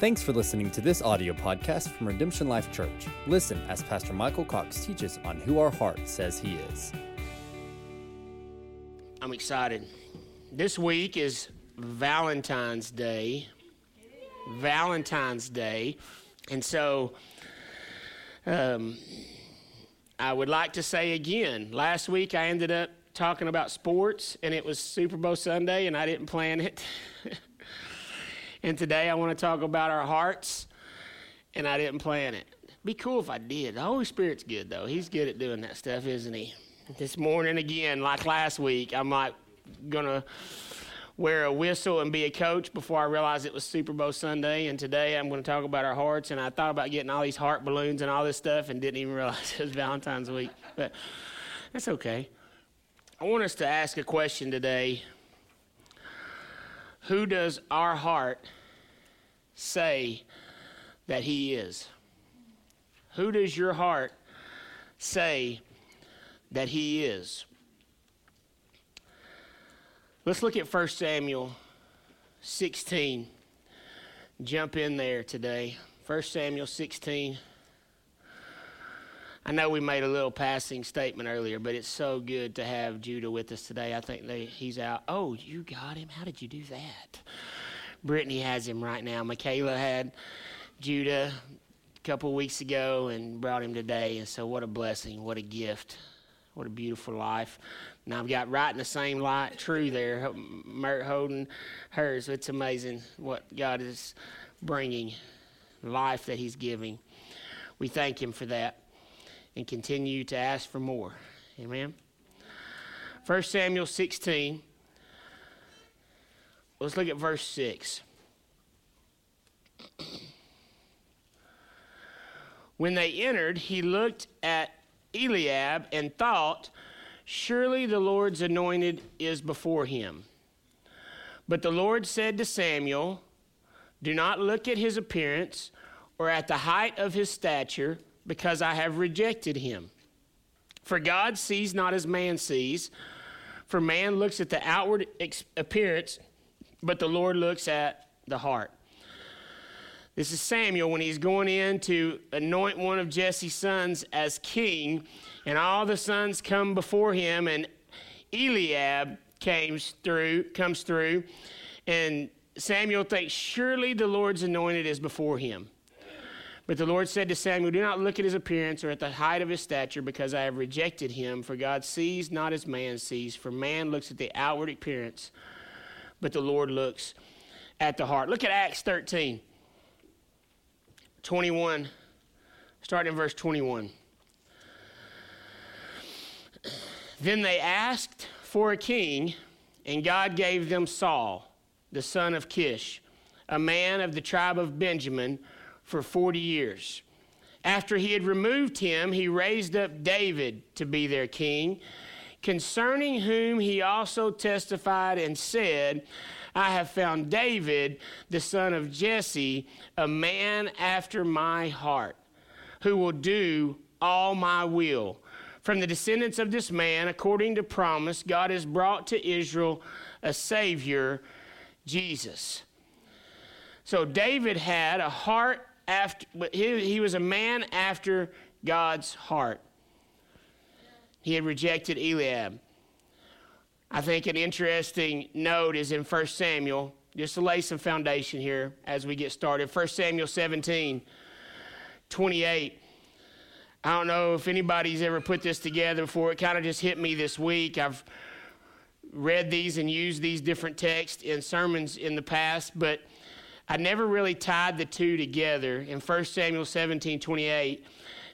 Thanks for listening to this audio podcast from Redemption Life Church. Listen as Pastor Michael Cox teaches on who our heart says he is. I'm excited. This week is Valentine's Day. Valentine's Day. And so um, I would like to say again last week I ended up talking about sports, and it was Super Bowl Sunday, and I didn't plan it. and today I want to talk about our hearts, and I didn't plan it. Be cool if I did. The Holy Spirit's good, though. He's good at doing that stuff, isn't he? This morning, again, like last week, I'm like going to wear a whistle and be a coach before I realized it was Super Bowl Sunday. And today I'm going to talk about our hearts. And I thought about getting all these heart balloons and all this stuff and didn't even realize it was Valentine's week. But that's okay. I want us to ask a question today. Who does our heart say that He is? Who does your heart say that He is? Let's look at 1 Samuel 16. Jump in there today. 1 Samuel 16. I know we made a little passing statement earlier, but it's so good to have Judah with us today. I think they, he's out. Oh, you got him? How did you do that? Brittany has him right now. Michaela had Judah a couple weeks ago and brought him today. And so, what a blessing. What a gift. What a beautiful life. Now, I've got right in the same light, true there, Mert holding hers. It's amazing what God is bringing, life that He's giving. We thank Him for that and continue to ask for more. Amen. 1 Samuel 16. Let's look at verse 6. when they entered, he looked at Eliab and thought, Surely the Lord's anointed is before him. But the Lord said to Samuel, Do not look at his appearance or at the height of his stature because I have rejected him. For God sees not as man sees, for man looks at the outward appearance, but the Lord looks at the heart. This is Samuel when he's going in to anoint one of Jesse's sons as king, and all the sons come before him, and Eliab comes through, comes through, and Samuel thinks, Surely the Lord's anointed is before him. But the Lord said to Samuel, Do not look at his appearance or at the height of his stature, because I have rejected him. For God sees not as man sees. For man looks at the outward appearance, but the Lord looks at the heart. Look at Acts 13, 21, starting in verse 21. Then they asked for a king, and God gave them Saul, the son of Kish, a man of the tribe of Benjamin for 40 years. After he had removed him, he raised up David to be their king, concerning whom he also testified and said, I have found David, the son of Jesse, a man after my heart, who will do all my will. From the descendants of this man, according to promise, God has brought to Israel a Savior, Jesus. So David had a heart after, he, he was a man after God's heart. He had rejected Eliab. I think an interesting note is in 1 Samuel, just to lay some foundation here as we get started. 1 Samuel 17, 28. I don't know if anybody's ever put this together before. It kind of just hit me this week. I've read these and used these different texts in sermons in the past, but I never really tied the two together in 1 Samuel 17 28.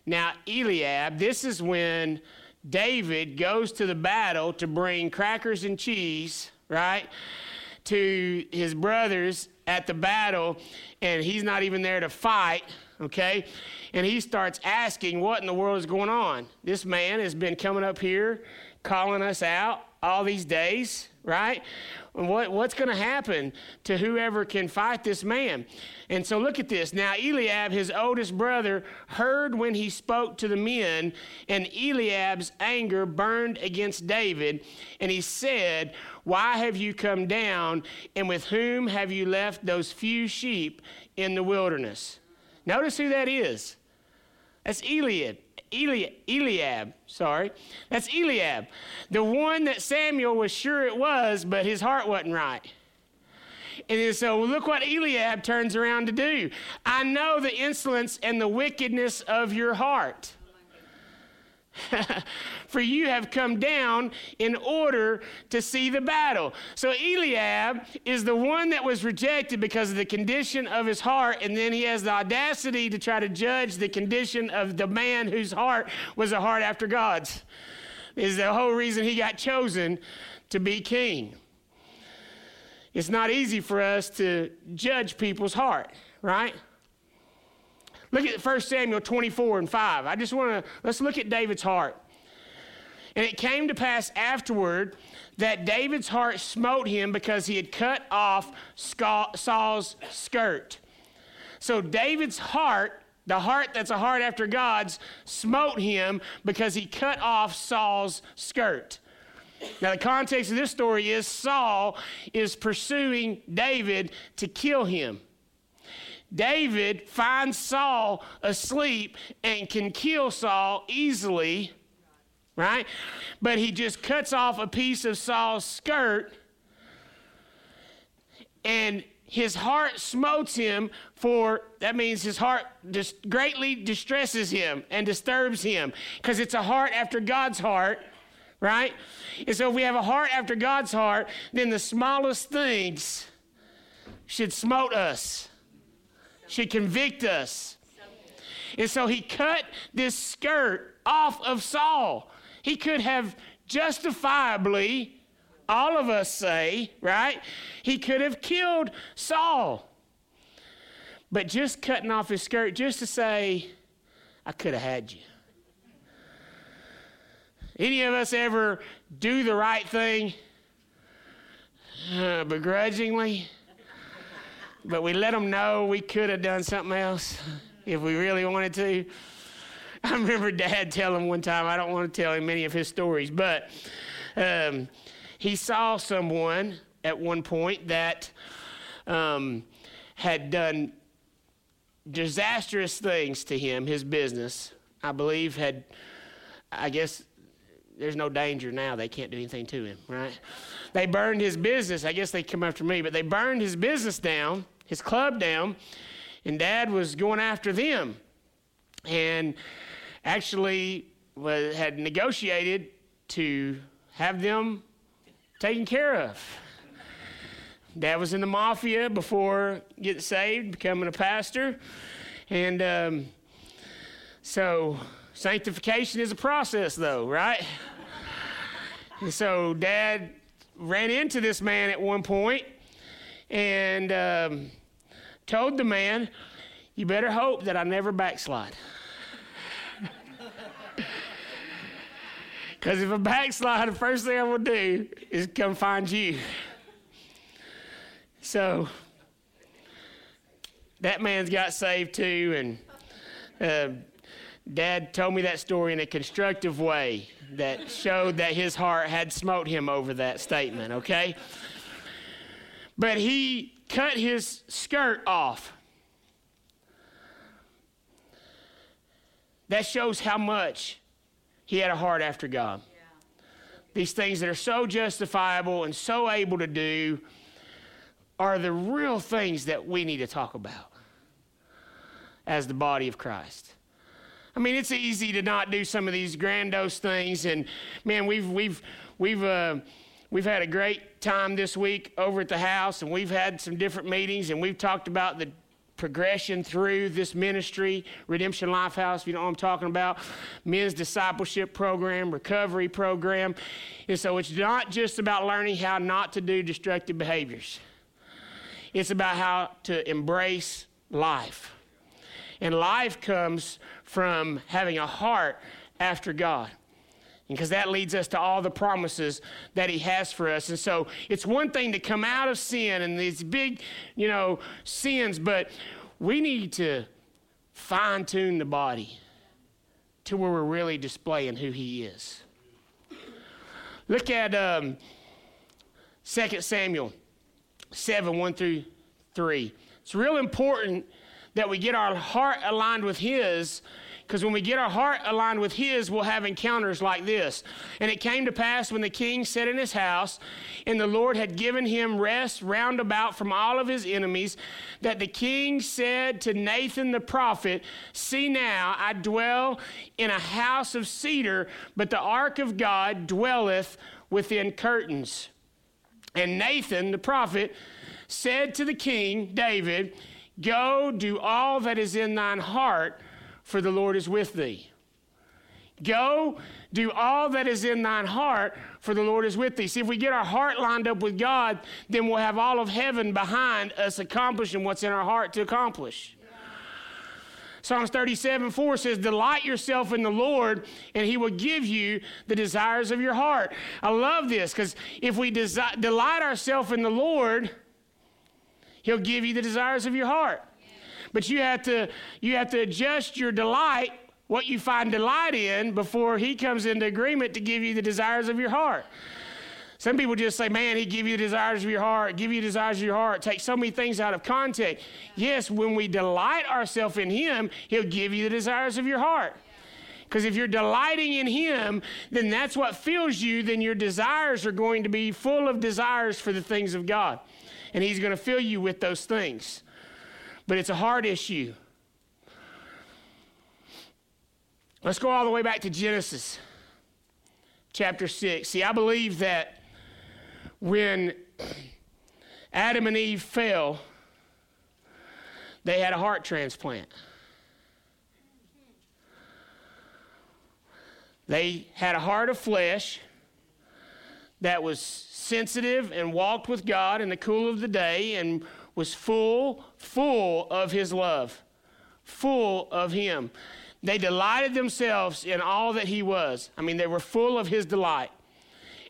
Now, Eliab, this is when David goes to the battle to bring crackers and cheese, right, to his brothers at the battle, and he's not even there to fight, okay? And he starts asking what in the world is going on. This man has been coming up here calling us out all these days, right? What, what's going to happen to whoever can fight this man? And so look at this. Now, Eliab, his oldest brother, heard when he spoke to the men, and Eliab's anger burned against David. And he said, Why have you come down, and with whom have you left those few sheep in the wilderness? Notice who that is. That's Eliab. Eliab, Eliab, sorry. That's Eliab. The one that Samuel was sure it was, but his heart wasn't right. And so look what Eliab turns around to do. I know the insolence and the wickedness of your heart. For you have come down in order to see the battle. So Eliab is the one that was rejected because of the condition of his heart, and then he has the audacity to try to judge the condition of the man whose heart was a heart after God's. Is the whole reason he got chosen to be king. It's not easy for us to judge people's heart, right? Look at 1 Samuel 24 and 5. I just want to, let's look at David's heart. And it came to pass afterward that David's heart smote him because he had cut off Saul's skirt. So David's heart, the heart that's a heart after God's, smote him because he cut off Saul's skirt. Now, the context of this story is Saul is pursuing David to kill him. David finds Saul asleep and can kill Saul easily, right? But he just cuts off a piece of Saul's skirt and his heart smotes him for that means his heart greatly distresses him and disturbs him because it's a heart after God's heart right? And so if we have a heart after God's heart, then the smallest things should smote us should convict us. And so he cut this skirt off of Saul. He could have justifiably, all of us say, right? He could have killed Saul. But just cutting off his skirt just to say, I could have had you. Any of us ever do the right thing uh, begrudgingly? But we let them know we could have done something else if we really wanted to. I remember Dad telling one time, I don't want to tell him many of his stories, but um, he saw someone at one point that um, had done disastrous things to him, his business. I believe had, I guess, there's no danger now. They can't do anything to him, right? They burned his business. I guess they come after me, but they burned his business down his club down, and dad was going after them. And actually was, had negotiated to have them taken care of. Dad was in the mafia before getting saved, becoming a pastor. And um, so sanctification is a process, though, right? and so dad ran into this man at one point and um, told the man, You better hope that I never backslide. Because if I backslide, the first thing I will do is come find you. So that man's got saved too, and uh, Dad told me that story in a constructive way that showed that his heart had smote him over that statement, okay? But he cut his skirt off. That shows how much he had a heart after God. These things that are so justifiable and so able to do are the real things that we need to talk about as the body of Christ. I mean, it's easy to not do some of these grandiose things, and man, we've we've we've uh, We've had a great time this week over at the house, and we've had some different meetings, and we've talked about the progression through this ministry, Redemption Lifehouse, if you know what I'm talking about, men's discipleship program, recovery program. And so it's not just about learning how not to do destructive behaviors, it's about how to embrace life. And life comes from having a heart after God. Because that leads us to all the promises that he has for us. And so it's one thing to come out of sin and these big, you know, sins, but we need to fine tune the body to where we're really displaying who he is. Look at um, 2 Samuel 7 1 through 3. It's real important that we get our heart aligned with his because when we get our heart aligned with His, we'll have encounters like this. And it came to pass when the king sat in his house, and the Lord had given him rest round about from all of his enemies, that the king said to Nathan the prophet, See now, I dwell in a house of cedar, but the ark of God dwelleth within curtains. And Nathan the prophet said to the king, David, Go do all that is in thine heart for the Lord is with thee. Go, do all that is in thine heart, for the Lord is with thee. See, if we get our heart lined up with God, then we'll have all of heaven behind us accomplishing what's in our heart to accomplish. Psalms 37 4 says, Delight yourself in the Lord, and he will give you the desires of your heart. I love this because if we desi- delight ourselves in the Lord, he'll give you the desires of your heart. But you have to you have to adjust your delight, what you find delight in, before he comes into agreement to give you the desires of your heart. Some people just say, man, he give you the desires of your heart, give you desires of your heart, take so many things out of context. Yes, when we delight ourselves in him, he'll give you the desires of your heart. Because if you're delighting in Him, then that's what fills you, then your desires are going to be full of desires for the things of God. And He's going to fill you with those things but it's a hard issue. Let's go all the way back to Genesis chapter 6. See, I believe that when Adam and Eve fell, they had a heart transplant. They had a heart of flesh that was sensitive and walked with God in the cool of the day and was full, full of his love, full of him. They delighted themselves in all that he was. I mean, they were full of his delight.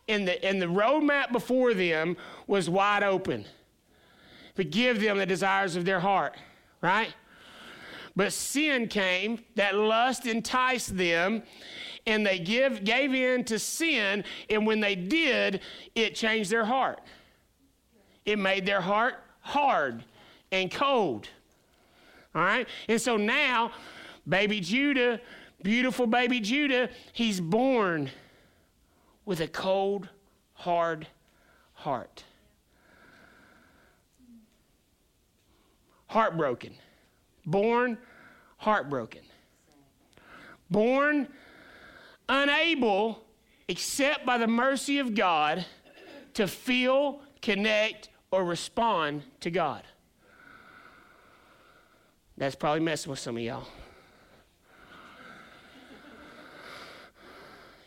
And the, and the roadmap before them was wide open to give them the desires of their heart, right? But sin came, that lust enticed them, and they give, gave in to sin. And when they did, it changed their heart. It made their heart hard and cold. All right? And so now, baby Judah, beautiful baby Judah, he's born with a cold, hard heart. Heartbroken. Born heartbroken. Born unable, except by the mercy of God, to feel, connect, or respond to God. That's probably messing with some of y'all.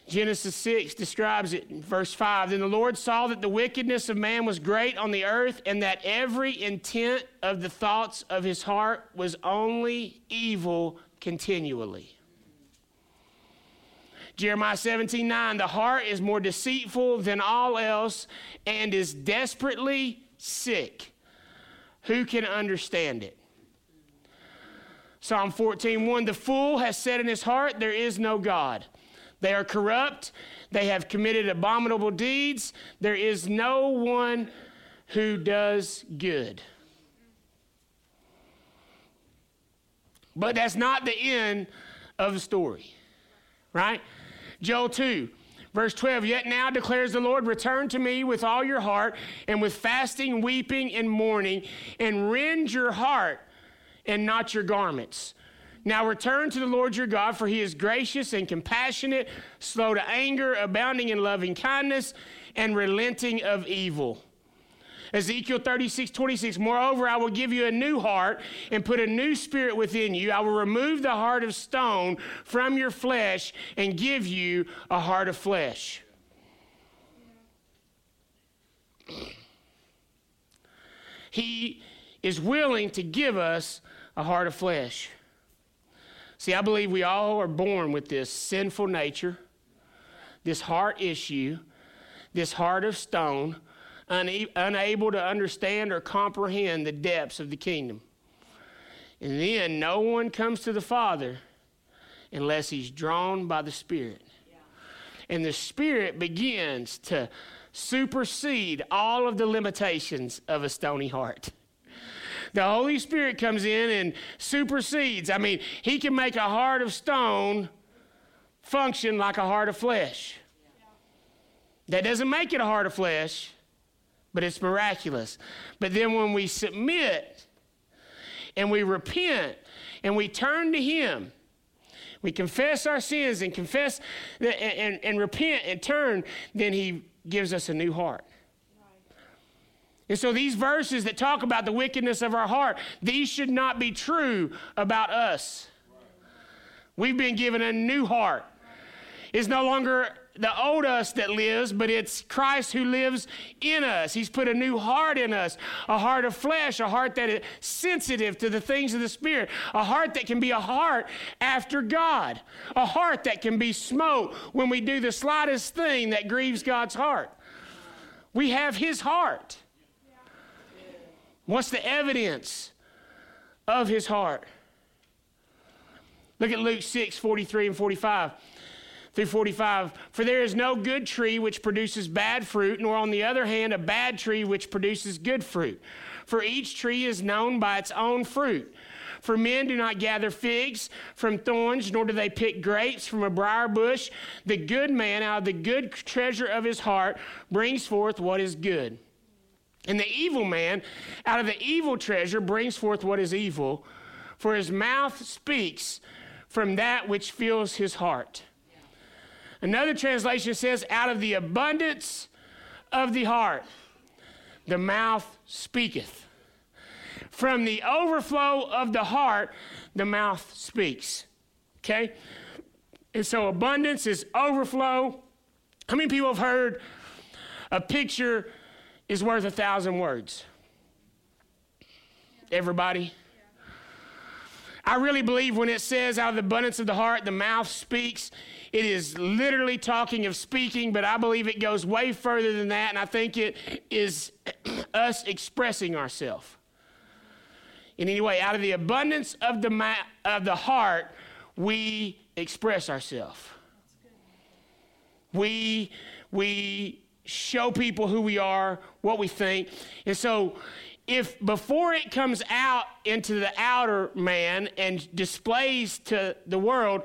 Genesis 6 describes it in verse 5. Then the Lord saw that the wickedness of man was great on the earth, and that every intent of the thoughts of his heart was only evil continually. Jeremiah 17 9, the heart is more deceitful than all else and is desperately sick. Who can understand it? Psalm 14 1, the fool has said in his heart, There is no God. They are corrupt, they have committed abominable deeds, there is no one who does good. But that's not the end of the story, right? Joel 2. Verse 12, yet now declares the Lord, return to me with all your heart and with fasting, weeping, and mourning, and rend your heart and not your garments. Now return to the Lord your God, for he is gracious and compassionate, slow to anger, abounding in loving kindness, and relenting of evil. Ezekiel 36, 26. Moreover, I will give you a new heart and put a new spirit within you. I will remove the heart of stone from your flesh and give you a heart of flesh. He is willing to give us a heart of flesh. See, I believe we all are born with this sinful nature, this heart issue, this heart of stone, unable to understand or comprehend the depths of the kingdom. And then no one comes to the Father unless he's drawn by the Spirit. And the Spirit begins to supersede all of the limitations of a stony heart. The Holy Spirit comes in and supersedes. I mean, He can make a heart of stone function like a heart of flesh. That doesn't make it a heart of flesh, but it's miraculous. But then when we submit and we repent and we turn to Him, we confess our sins and confess and, and, and repent and turn, then He gives us a new heart. And so these verses that talk about the wickedness of our heart, these should not be true about us. We've been given a new heart. It's no longer the old us that lives, but it's Christ who lives in us. He's put a new heart in us, a heart of flesh, a heart that is sensitive to the things of the Spirit, a heart that can be a heart after God, a heart that can be smote when we do the slightest thing that grieves God's heart. We have His heart. What's the evidence of His heart? Look at Luke 6 43 and 45 through 45. For there is no good tree which produces bad fruit, nor on the other hand a bad tree which produces good fruit. For each tree is known by its own fruit. For men do not gather figs from thorns, nor do they pick grapes from a briar bush. The good man out of the good treasure of his heart brings forth what is good. And the evil man out of the evil treasure brings forth what is evil, for his mouth speaks from that which fills his heart. Another translation says, out of the abundance of the heart, the mouth speaketh. From the overflow of the heart, the mouth speaks. Okay? And so abundance is overflow. How many people have heard a picture is worth a thousand words? Everybody? I really believe when it says out of the abundance of the heart, the mouth speaks, it is literally talking of speaking, but I believe it goes way further than that, and I think it is us expressing ourselves. In any way, out of the abundance of the, ma- of the heart, we express ourselves. We, we show people who we are, what we think. And so if before it comes out into the outer man and displays to the world,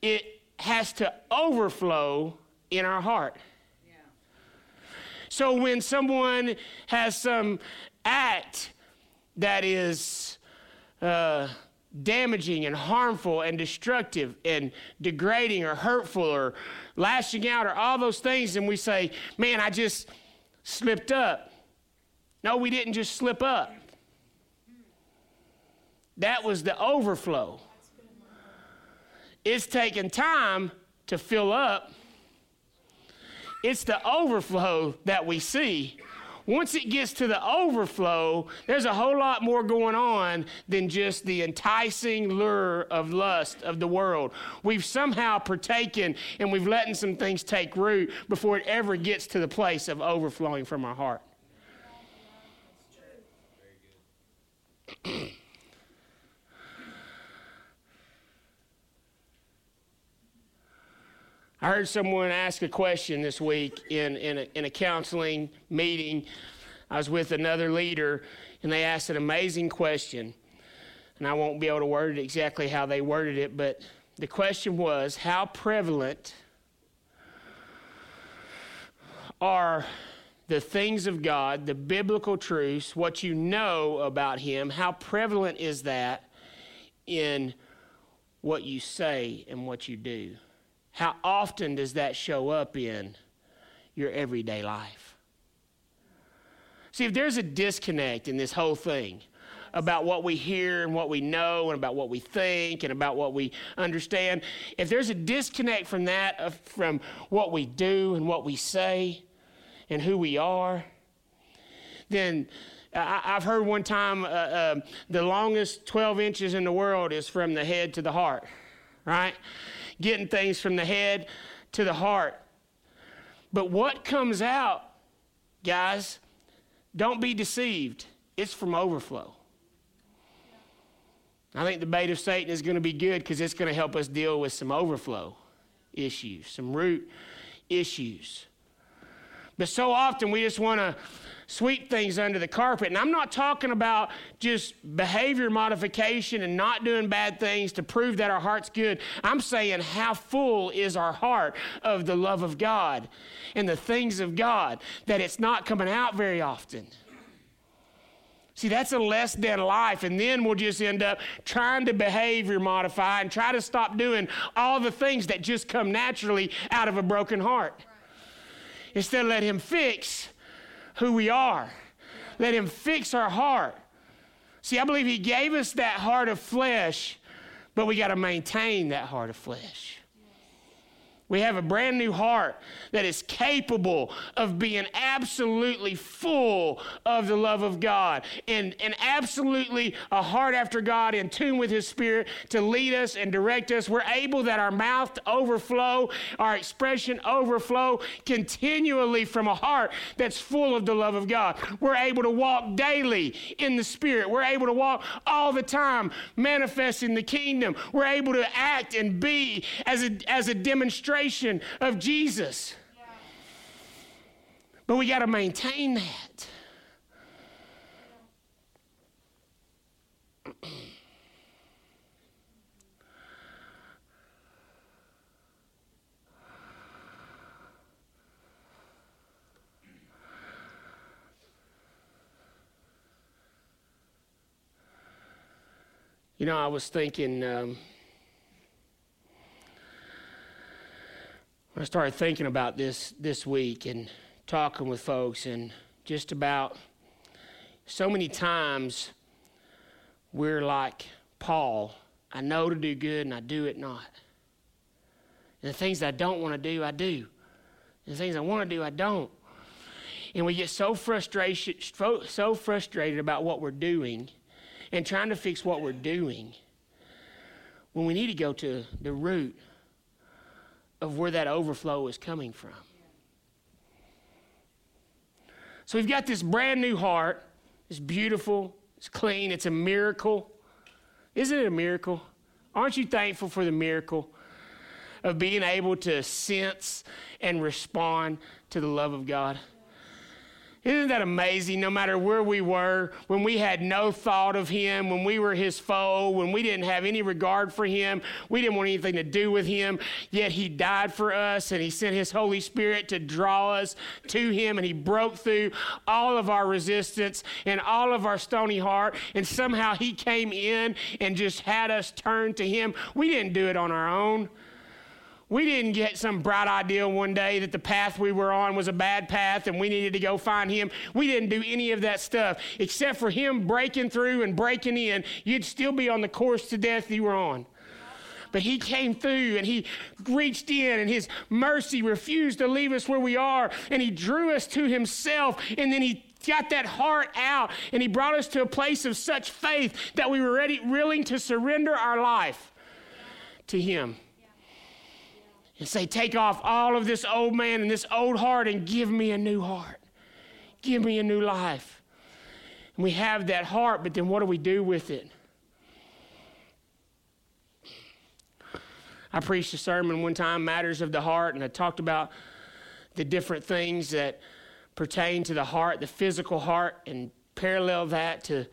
it has to overflow in our heart. So when someone has some act that is uh, damaging and harmful and destructive and degrading or hurtful or lashing out or all those things, and we say, man, I just slipped up no, we didn't just slip up. That was the overflow. It's taking time to fill up. It's the overflow that we see. Once it gets to the overflow, there's a whole lot more going on than just the enticing lure of lust of the world. We've somehow partaken and we've letting some things take root before it ever gets to the place of overflowing from our heart. I heard someone ask a question this week in, in, a, in a counseling meeting. I was with another leader, and they asked an amazing question. And I won't be able to word it exactly how they worded it, but the question was How prevalent are the things of God, the biblical truths, what you know about Him, how prevalent is that in what you say and what you do? How often does that show up in your everyday life? See, if there's a disconnect in this whole thing about what we hear and what we know and about what we think and about what we understand, if there's a disconnect from that, uh, from what we do and what we say, and who we are, then I, have heard one time uh, uh, the longest 12 inches in the world is from the head to the heart, right? Getting things from the head to the heart. But what comes out, guys, don't be deceived. It's from overflow. I think the bait of Satan is going to be good because it's going to help us deal with some overflow issues, some root issues. But so often we just want to sweep things under the carpet. And I'm not talking about just behavior modification and not doing bad things to prove that our heart's good. I'm saying how full is our heart of the love of God and the things of God that it's not coming out very often. See, that's a less than life. And then we'll just end up trying to behavior modify and try to stop doing all the things that just come naturally out of a broken heart. Instead let Him fix who we are, let Him fix our heart. See, I believe He gave us that heart of flesh, but we got to maintain that heart of flesh. We have a brand new heart that is capable of being absolutely full of the love of God and, and absolutely a heart after God in tune with His Spirit to lead us and direct us. We're able that our mouth to overflow, our expression overflow continually from a heart that's full of the love of God. We're able to walk daily in the Spirit. We're able to walk all the time manifesting the kingdom. We're able to act and be as a, as a demonstration of Jesus. But we got to maintain that. You know, I was thinking. Um, I started thinking about this this week and talking with folks, and just about so many times we're like Paul I know to do good and I do it not. And the things I don't want to do, I do. And the things I want to do, I don't. And we get so frustrated, so frustrated about what we're doing and trying to fix what we're doing when we need to go to the root of where that overflow is coming from. So we've got this brand new heart. It's beautiful, it's clean, it's a miracle. Isn't it a miracle? Aren't you thankful for the miracle of being able to sense and respond to the love of God? Isn't that amazing? No matter where we were, when we had no thought of him, when we were his foe, when we didn't have any regard for him, we didn't want anything to do with him, yet he died for us and he sent his Holy Spirit to draw us to him and he broke through all of our resistance and all of our stony heart and somehow he came in and just had us turn to him. We didn't do it on our own. We didn't get some bright idea one day that the path we were on was a bad path and we needed to go find him. We didn't do any of that stuff. Except for him breaking through and breaking in, you'd still be on the course to death you were on. But he came through and he reached in and his mercy refused to leave us where we are and he drew us to himself and then he got that heart out and he brought us to a place of such faith that we were ready willing to surrender our life to him and say, Take off all of this old man and this old heart and give me a new heart. Give me a new life. And we have that heart, but then what do we do with it? I preached a sermon one time, Matters of the Heart, and I talked about the different things that pertain to the heart, the physical heart, and parallel that to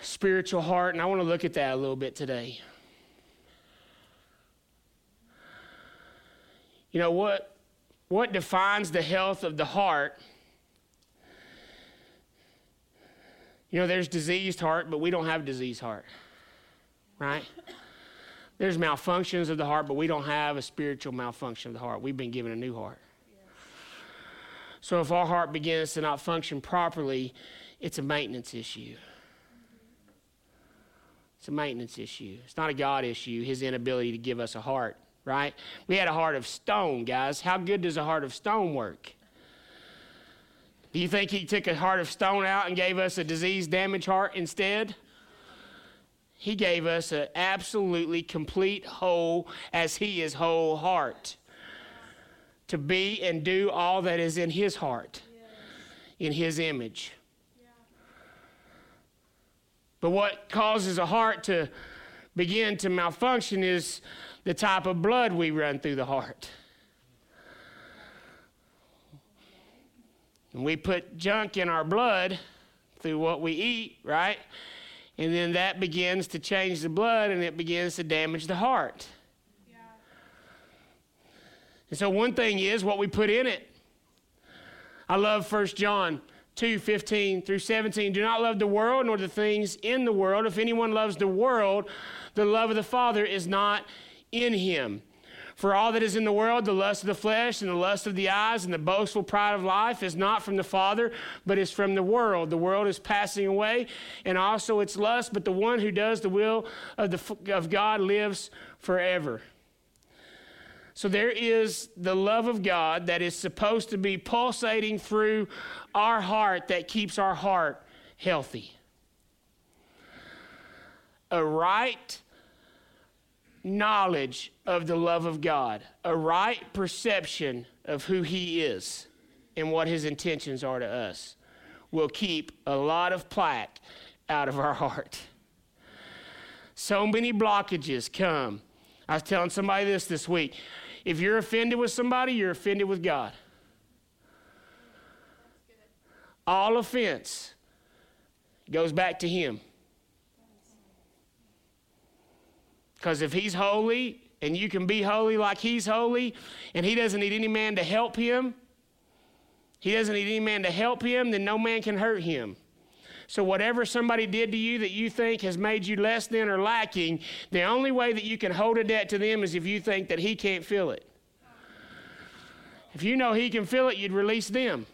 spiritual heart. And I want to look at that a little bit today. You know what? What defines the health of the heart? You know, there's diseased heart, but we don't have diseased heart, right? There's malfunctions of the heart, but we don't have a spiritual malfunction of the heart. We've been given a new heart. So if our heart begins to not function properly, it's a maintenance issue. It's a maintenance issue. It's not a God issue, his inability to give us a heart right? We had a heart of stone, guys. How good does a heart of stone work? Do you think he took a heart of stone out and gave us a disease damaged heart instead? He gave us an absolutely complete whole, as he is whole heart. to be and do all that is in His heart, in His image. But what causes a heart to begin to malfunction is the type of blood we run through the heart. And we put junk in our blood through what we eat, right? And then that begins to change the blood and it begins to damage the heart. Yeah. And so one thing is what we put in it. I love 1 John 2 15 through 17. Do not love the world nor the things in the world. If anyone loves the world, the love of the Father is not in him. For all that is in the world, the lust of the flesh and the lust of the eyes and the boastful pride of life is not from the Father, but is from the world. The world is passing away and also its lust, but the one who does the will of, the, of God lives forever. So there is the love of God that is supposed to be pulsating through our heart that keeps our heart healthy. A right knowledge of the love of God, a right perception of who He is and what His intentions are to us, will keep a lot of plaque out of our heart. So many blockages come. I was telling somebody this this week. If you're offended with somebody, you're offended with God. All offense goes back to Him. Because if he's holy and you can be holy like he's holy, and he doesn't need any man to help him, he doesn't need any man to help him, then no man can hurt him. So, whatever somebody did to you that you think has made you less than or lacking, the only way that you can hold a debt to them is if you think that he can't feel it. If you know he can feel it, you'd release them.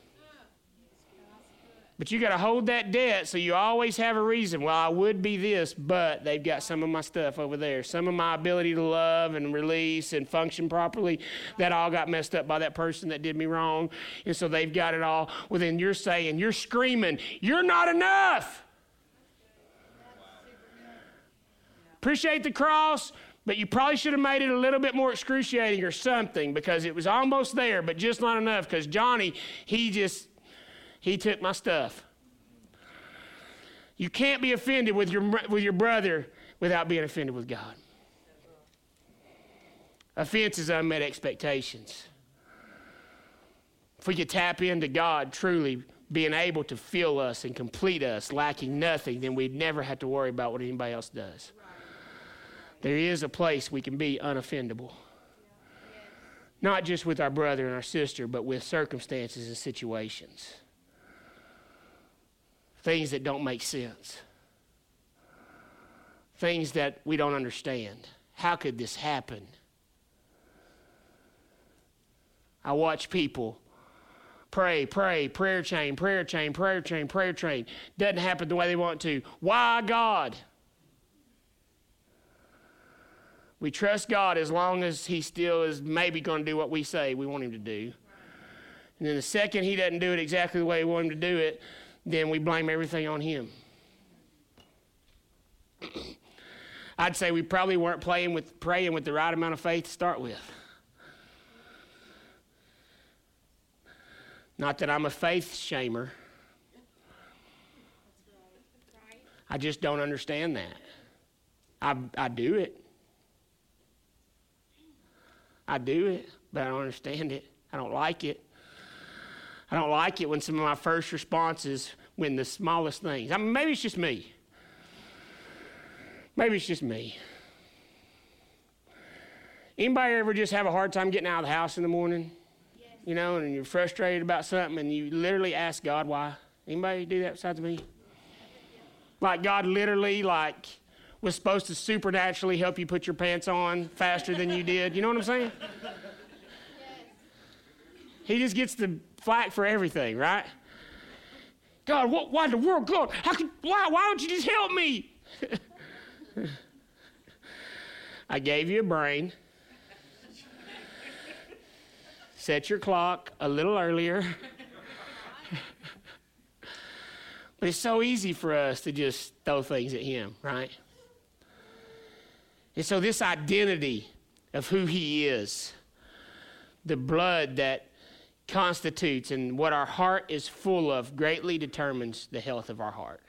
But you got to hold that debt so you always have a reason. Well, I would be this, but they've got some of my stuff over there. Some of my ability to love and release and function properly, that all got messed up by that person that did me wrong. And so they've got it all. Well, then you're saying, you're screaming, you're not enough. Appreciate the cross, but you probably should have made it a little bit more excruciating or something because it was almost there, but just not enough. Because Johnny, he just he took my stuff. You can't be offended with your, with your brother without being offended with God. Offense is unmet expectations. If we could tap into God truly being able to fill us and complete us, lacking nothing, then we'd never have to worry about what anybody else does. There is a place we can be unoffendable. Not just with our brother and our sister, but with circumstances and situations things that don't make sense, things that we don't understand. How could this happen? I watch people pray, pray, prayer chain, prayer chain, prayer chain, prayer chain. Doesn't happen the way they want to. Why God? We trust God as long as He still is maybe going to do what we say we want Him to do. And then the second He doesn't do it exactly the way we want Him to do it, then we blame everything on him. I'd say we probably weren't playing with, praying with the right amount of faith to start with. Not that I'm a faith shamer. I just don't understand that. I, I do it. I do it, but I don't understand it. I don't like it. I don't like it when some of my first responses, when the smallest things, I mean, maybe it's just me. Maybe it's just me. Anybody ever just have a hard time getting out of the house in the morning? Yes. You know, and you're frustrated about something and you literally ask God why? Anybody do that besides me? Like God literally like was supposed to supernaturally help you put your pants on faster than you did. You know what I'm saying? Yes. He just gets to flack for everything, right? God, what, why the world, God? How could, why, why don't you just help me? I gave you a brain. Set your clock a little earlier. but it's so easy for us to just throw things at Him, right? And so, this identity of who He is the blood that constitutes and what our heart is full of greatly determines the health of our heart.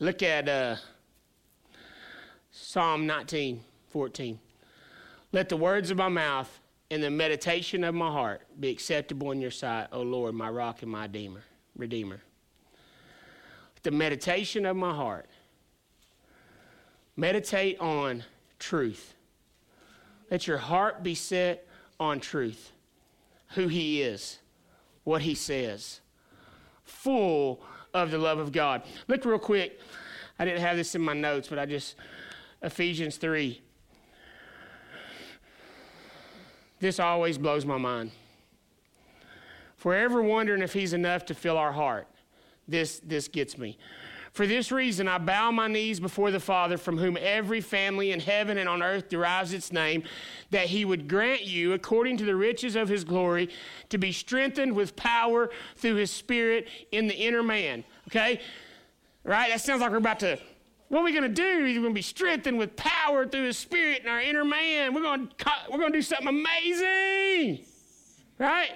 Look at uh, Psalm 19, 14. Let the words of my mouth and the meditation of my heart be acceptable in your sight, O Lord, my rock and my redeemer. redeemer. The meditation of my heart. Meditate on truth. Let your heart be set on truth, who He is, what He says, full of the love of God. Look real quick. I didn't have this in my notes, but I just, Ephesians 3. This always blows my mind. We're ever wondering if He's enough to fill our heart, this, this gets me. For this reason, I bow my knees before the Father, from whom every family in heaven and on earth derives its name, that he would grant you, according to the riches of his glory, to be strengthened with power through his Spirit in the inner man. Okay? Right? That sounds like we're about to. What are we going to do? We're going to be strengthened with power through his Spirit in our inner man. We're going to, we're going to do something amazing. Right?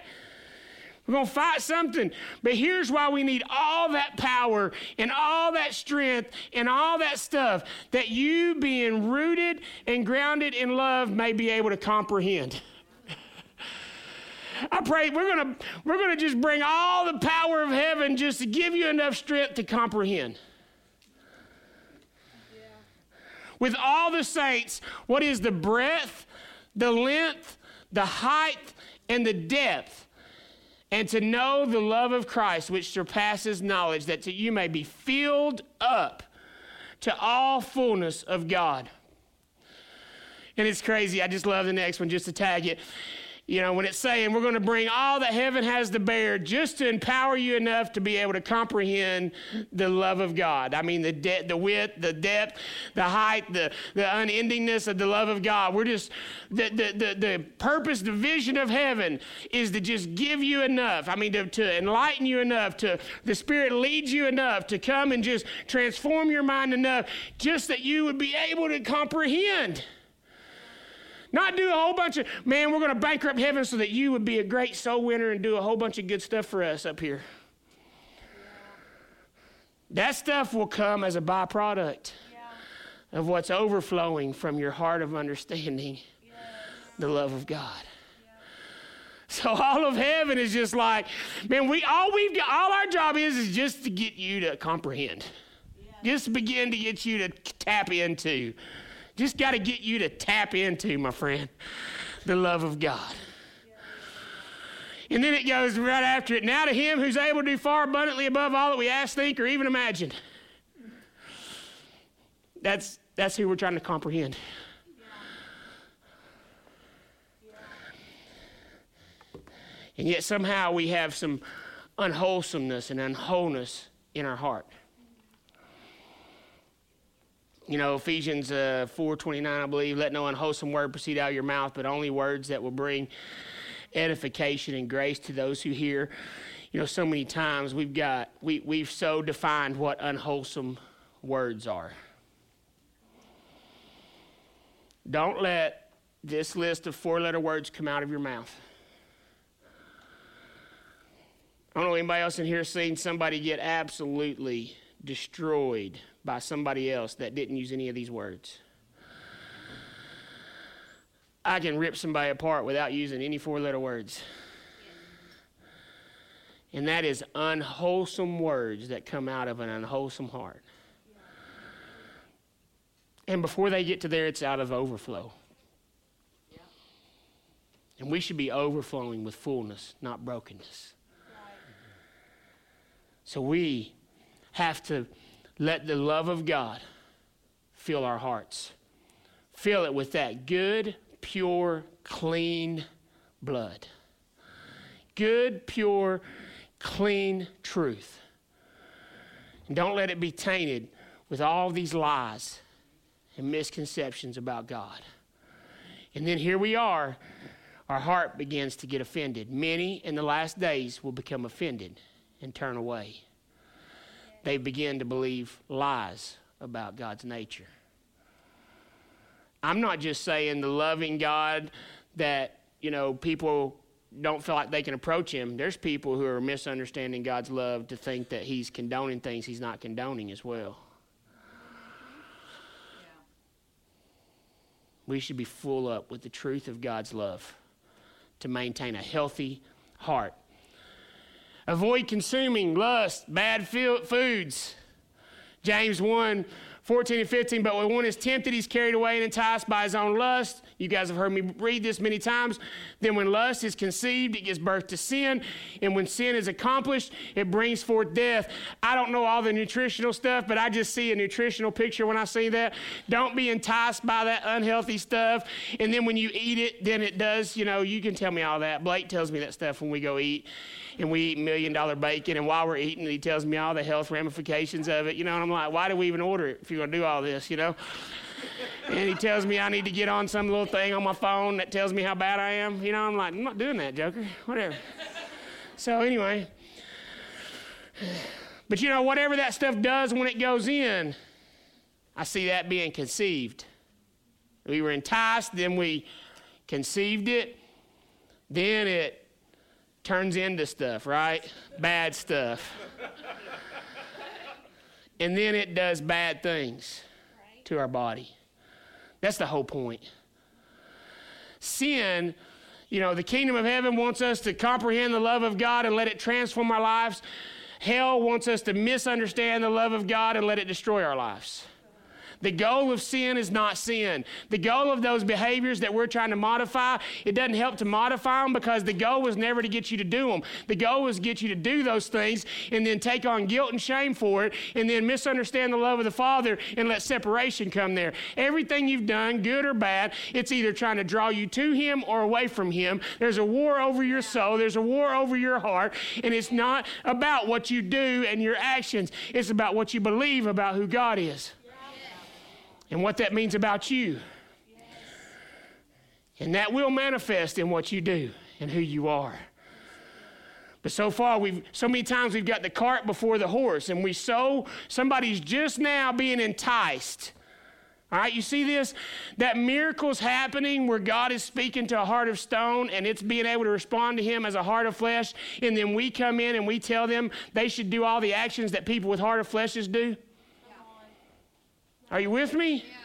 We're going to fight something. But here's why we need all that power and all that strength and all that stuff that you, being rooted and grounded in love, may be able to comprehend. I pray we're going to we're going to just bring all the power of heaven just to give you enough strength to comprehend. With all the saints, what is the breadth, the length, the height, and the depth? And to know the love of Christ, which surpasses knowledge, that you may be filled up to all fullness of God. And it's crazy. I just love the next one just to tag it you know, when it's saying we're going to bring all that heaven has to bear just to empower you enough to be able to comprehend the love of God. I mean, the, de- the width, the depth, the height, the, the unendingness of the love of God. We're just, the, the, the, the purpose, the vision of heaven is to just give you enough. I mean, to, to enlighten you enough, to the Spirit leads you enough to come and just transform your mind enough just that you would be able to comprehend. Not do a whole bunch of, man, we're going to bankrupt heaven so that you would be a great soul winner and do a whole bunch of good stuff for us up here. That stuff will come as a byproduct yeah. of what's overflowing from your heart of understanding yeah. the love of God. So all of heaven is just like, man, we all we've got, all our job is is just to get you to comprehend. Just begin to get you to tap into just got to get you to tap into, my friend, the love of God. And then it goes right after it. Now to him who's able to do far abundantly above all that we ask, think, or even imagine. That's, that's who we're trying to comprehend. And yet somehow we have some unwholesomeness and unwholeness in our heart you know, Ephesians uh, 4.29, I believe, let no unwholesome word proceed out of your mouth, but only words that will bring edification and grace to those who hear. You know, so many times we've got, we, we've so defined what unwholesome words are. Don't let this list of four letter words come out of your mouth. I don't know anybody else in here seen somebody get absolutely destroyed by somebody else that didn't use any of these words. I can rip somebody apart without using any four letter words. And that is unwholesome words that come out of an unwholesome heart. And before they get to there, it's out of overflow. And we should be overflowing with fullness, not brokenness. So we have to let the love of God fill our hearts. Fill it with that good, pure, clean blood. Good, pure, clean truth. Don't let it be tainted with all these lies and misconceptions about God. And then here we are, our heart begins to get offended. Many in the last days will become offended and turn away they begin to believe lies about God's nature. I'm not just saying the loving God that, you know, people don't feel like they can approach him. There's people who are misunderstanding God's love to think that he's condoning things he's not condoning as well. We should be full up with the truth of God's love to maintain a healthy heart. Avoid consuming lust, bad foods. James 1 14 and 15. But when one is tempted, he's carried away and enticed by his own lust. You guys have heard me read this many times. Then when lust is conceived, it gives birth to sin. And when sin is accomplished, it brings forth death. I don't know all the nutritional stuff, but I just see a nutritional picture when I see that. Don't be enticed by that unhealthy stuff. And then when you eat it, then it does, you know, you can tell me all that. Blake tells me that stuff when we go eat and we eat million dollar bacon. And while we're eating, he tells me all the health ramifications of it. You know, and I'm like, why do we even order it if you're going to do all this, you know? and he tells me I need to get on some little thing on my phone that tells me how bad I am. You know, I'm like, I'm not doing that, Joker. Whatever. so, anyway. But you know, whatever that stuff does when it goes in, I see that being conceived. We were enticed, then we conceived it, then it turns into stuff, right? Bad stuff. and then it does bad things to our body. That's the whole point. Sin, you know, the kingdom of heaven wants us to comprehend the love of God and let it transform our lives. Hell wants us to misunderstand the love of God and let it destroy our lives. The goal of sin is not sin. The goal of those behaviors that we're trying to modify, it doesn't help to modify them because the goal was never to get you to do them. The goal was to get you to do those things and then take on guilt and shame for it and then misunderstand the love of the Father and let separation come there. Everything you've done, good or bad, it's either trying to draw you to Him or away from Him. There's a war over your soul, there's a war over your heart, and it's not about what you do and your actions, it's about what you believe about who God is and what that means about you. And that will manifest in what you do and who you are. But so far, we've so many times we've got the cart before the horse, and we so somebody's just now being enticed. All right, you see this? That miracle's happening where God is speaking to a heart of stone and it's being able to respond to Him as a heart of flesh. And then we come in and we tell them they should do all the actions that people with heart of fleshes do. Are you with me? Yeah.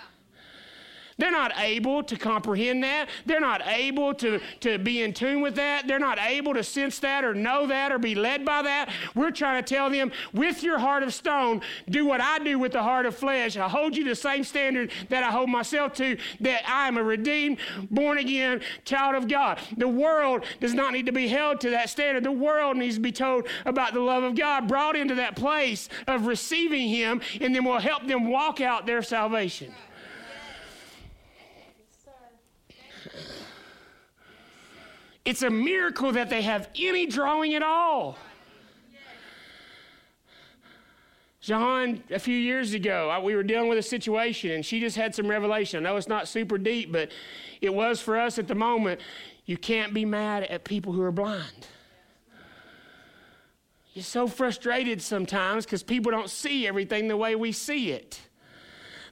They're not able to comprehend that. They're not able to, to be in tune with that. They're not able to sense that or know that or be led by that. We're trying to tell them, with your heart of stone, do what I do with the heart of flesh. I hold you to the same standard that I hold myself to, that I am a redeemed, born again child of God. The world does not need to be held to that standard. The world needs to be told about the love of God, brought into that place of receiving Him, and then we'll help them walk out their salvation. It's a miracle that they have any drawing at all. John, a few years ago, we were dealing with a situation and she just had some revelation. I know it's not super deep, but it was for us at the moment. You can't be mad at people who are blind. You're so frustrated sometimes because people don't see everything the way we see it.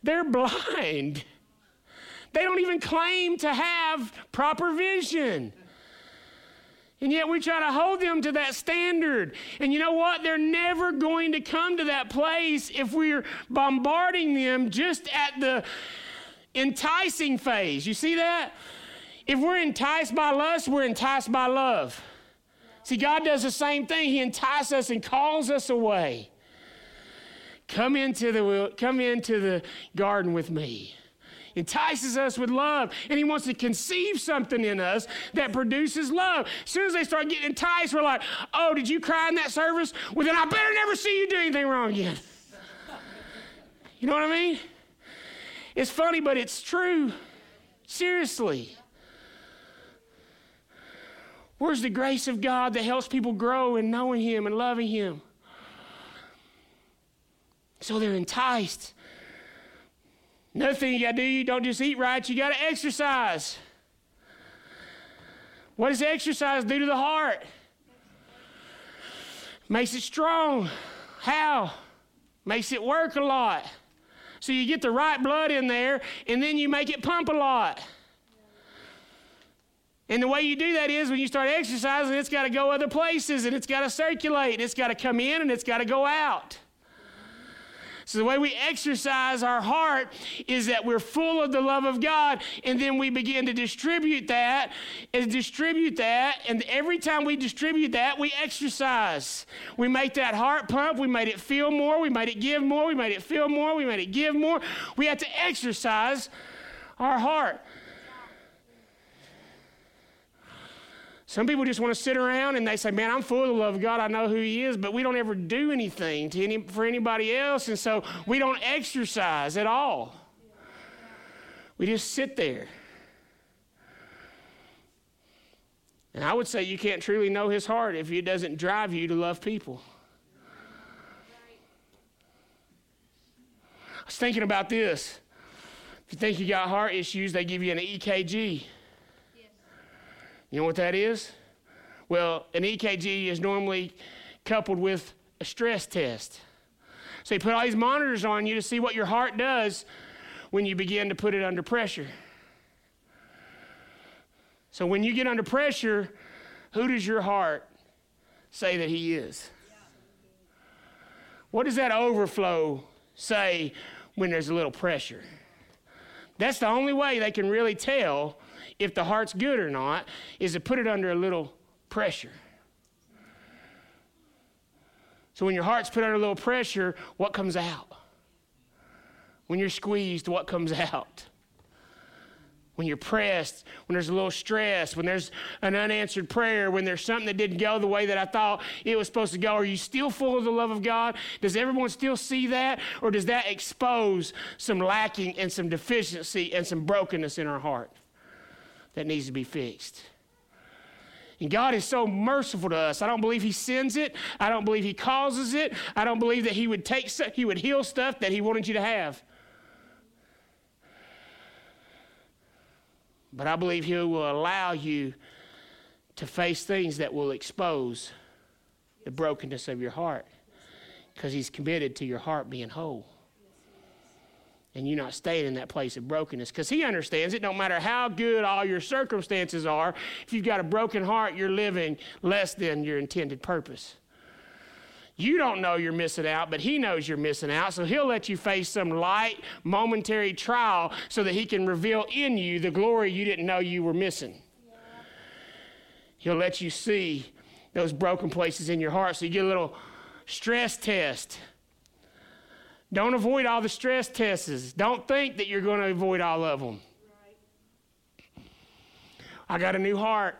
They're blind. They don't even claim to have proper vision. And yet we try to hold them to that standard. And you know what? They're never going to come to that place if we're bombarding them just at the enticing phase. You see that? If we're enticed by lust, we're enticed by love. See, God does the same thing. He entices us and calls us away. Come into the, come into the garden with me entices us with love, and He wants to conceive something in us that produces love. As soon as they start getting enticed, we're like, oh, did you cry in that service? Well, then I better never see you do anything wrong again. You know what I mean? It's funny, but it's true. Seriously. Where's the grace of God that helps people grow in knowing Him and loving Him? So they're enticed. Another thing you got to do, you don't just eat right, you got to exercise. What does exercise do to the heart? Makes it strong. How? Makes it work a lot. So you get the right blood in there, and then you make it pump a lot. And the way you do that is when you start exercising, it's got to go other places and it's got to circulate and it's got to come in and it's got to go out. So, the way we exercise our heart is that we're full of the love of God, and then we begin to distribute that and distribute that. And every time we distribute that, we exercise. We make that heart pump. We made it feel more. We made it give more. We made it feel more. We made it give more. We have to exercise our heart. Some people just want to sit around and they say, Man, I'm full of the love of God. I know who He is, but we don't ever do anything to any, for anybody else. And so we don't exercise at all. We just sit there. And I would say you can't truly know His heart if it doesn't drive you to love people. I was thinking about this. If you think you got heart issues, they give you an EKG. You know what that is? Well, an EKG is normally coupled with a stress test. So you put all these monitors on you to see what your heart does when you begin to put it under pressure. So when you get under pressure, who does your heart say that he is? What does that overflow say when there's a little pressure? That's the only way they can really tell if the heart's good or not, is to put it under a little pressure. So when your heart's put under a little pressure, what comes out? When you're squeezed, what comes out? When you're pressed, when there's a little stress, when there's an unanswered prayer, when there's something that didn't go the way that I thought it was supposed to go, are you still full of the love of God? Does everyone still see that? Or does that expose some lacking and some deficiency and some brokenness in our heart? That needs to be fixed. And God is so merciful to us. I don't believe He sends it. I don't believe He causes it. I don't believe that He would take He would heal stuff that He wanted you to have. But I believe He will allow you to face things that will expose the brokenness of your heart because He's committed to your heart being whole and you're not staying in that place of brokenness. Because he understands it no matter how good all your circumstances are if you've got a broken heart you're living less than your intended purpose. You don't know you're missing out but he knows you're missing out so he'll let you face some light momentary trial so that he can reveal in you the glory you didn't know you were missing. He'll let you see those broken places in your heart so you get a little stress test don't avoid all the stress tests. Don't think that you're going to avoid all of them. I got a new heart.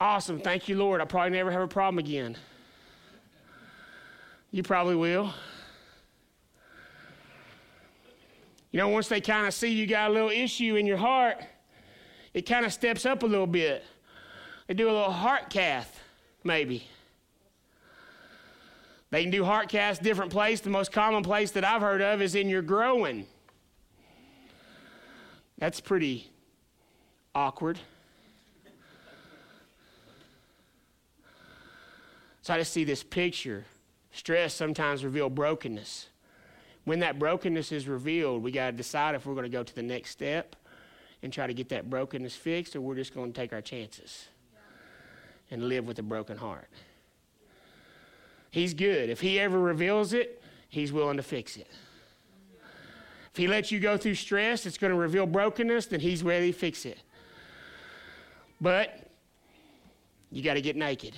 Awesome. Thank you, Lord. I probably never have a problem again. You probably will. You know, once they kind of see you got a little issue in your heart, it kind of steps up a little bit. They do a little heart cath, maybe. They can do heart cath different place. The most common place that I've heard of is in your growing. That's pretty awkward. So I just see this picture. Stress sometimes reveals brokenness. When that brokenness is revealed, we got to decide if we're going to go to the next step and try to get that brokenness fixed, or we're just going to take our chances and live with a broken heart. He's good. If He ever reveals it, He's willing to fix it. If He lets you go through stress, it's going to reveal brokenness, then He's ready to fix it. But you got to get naked.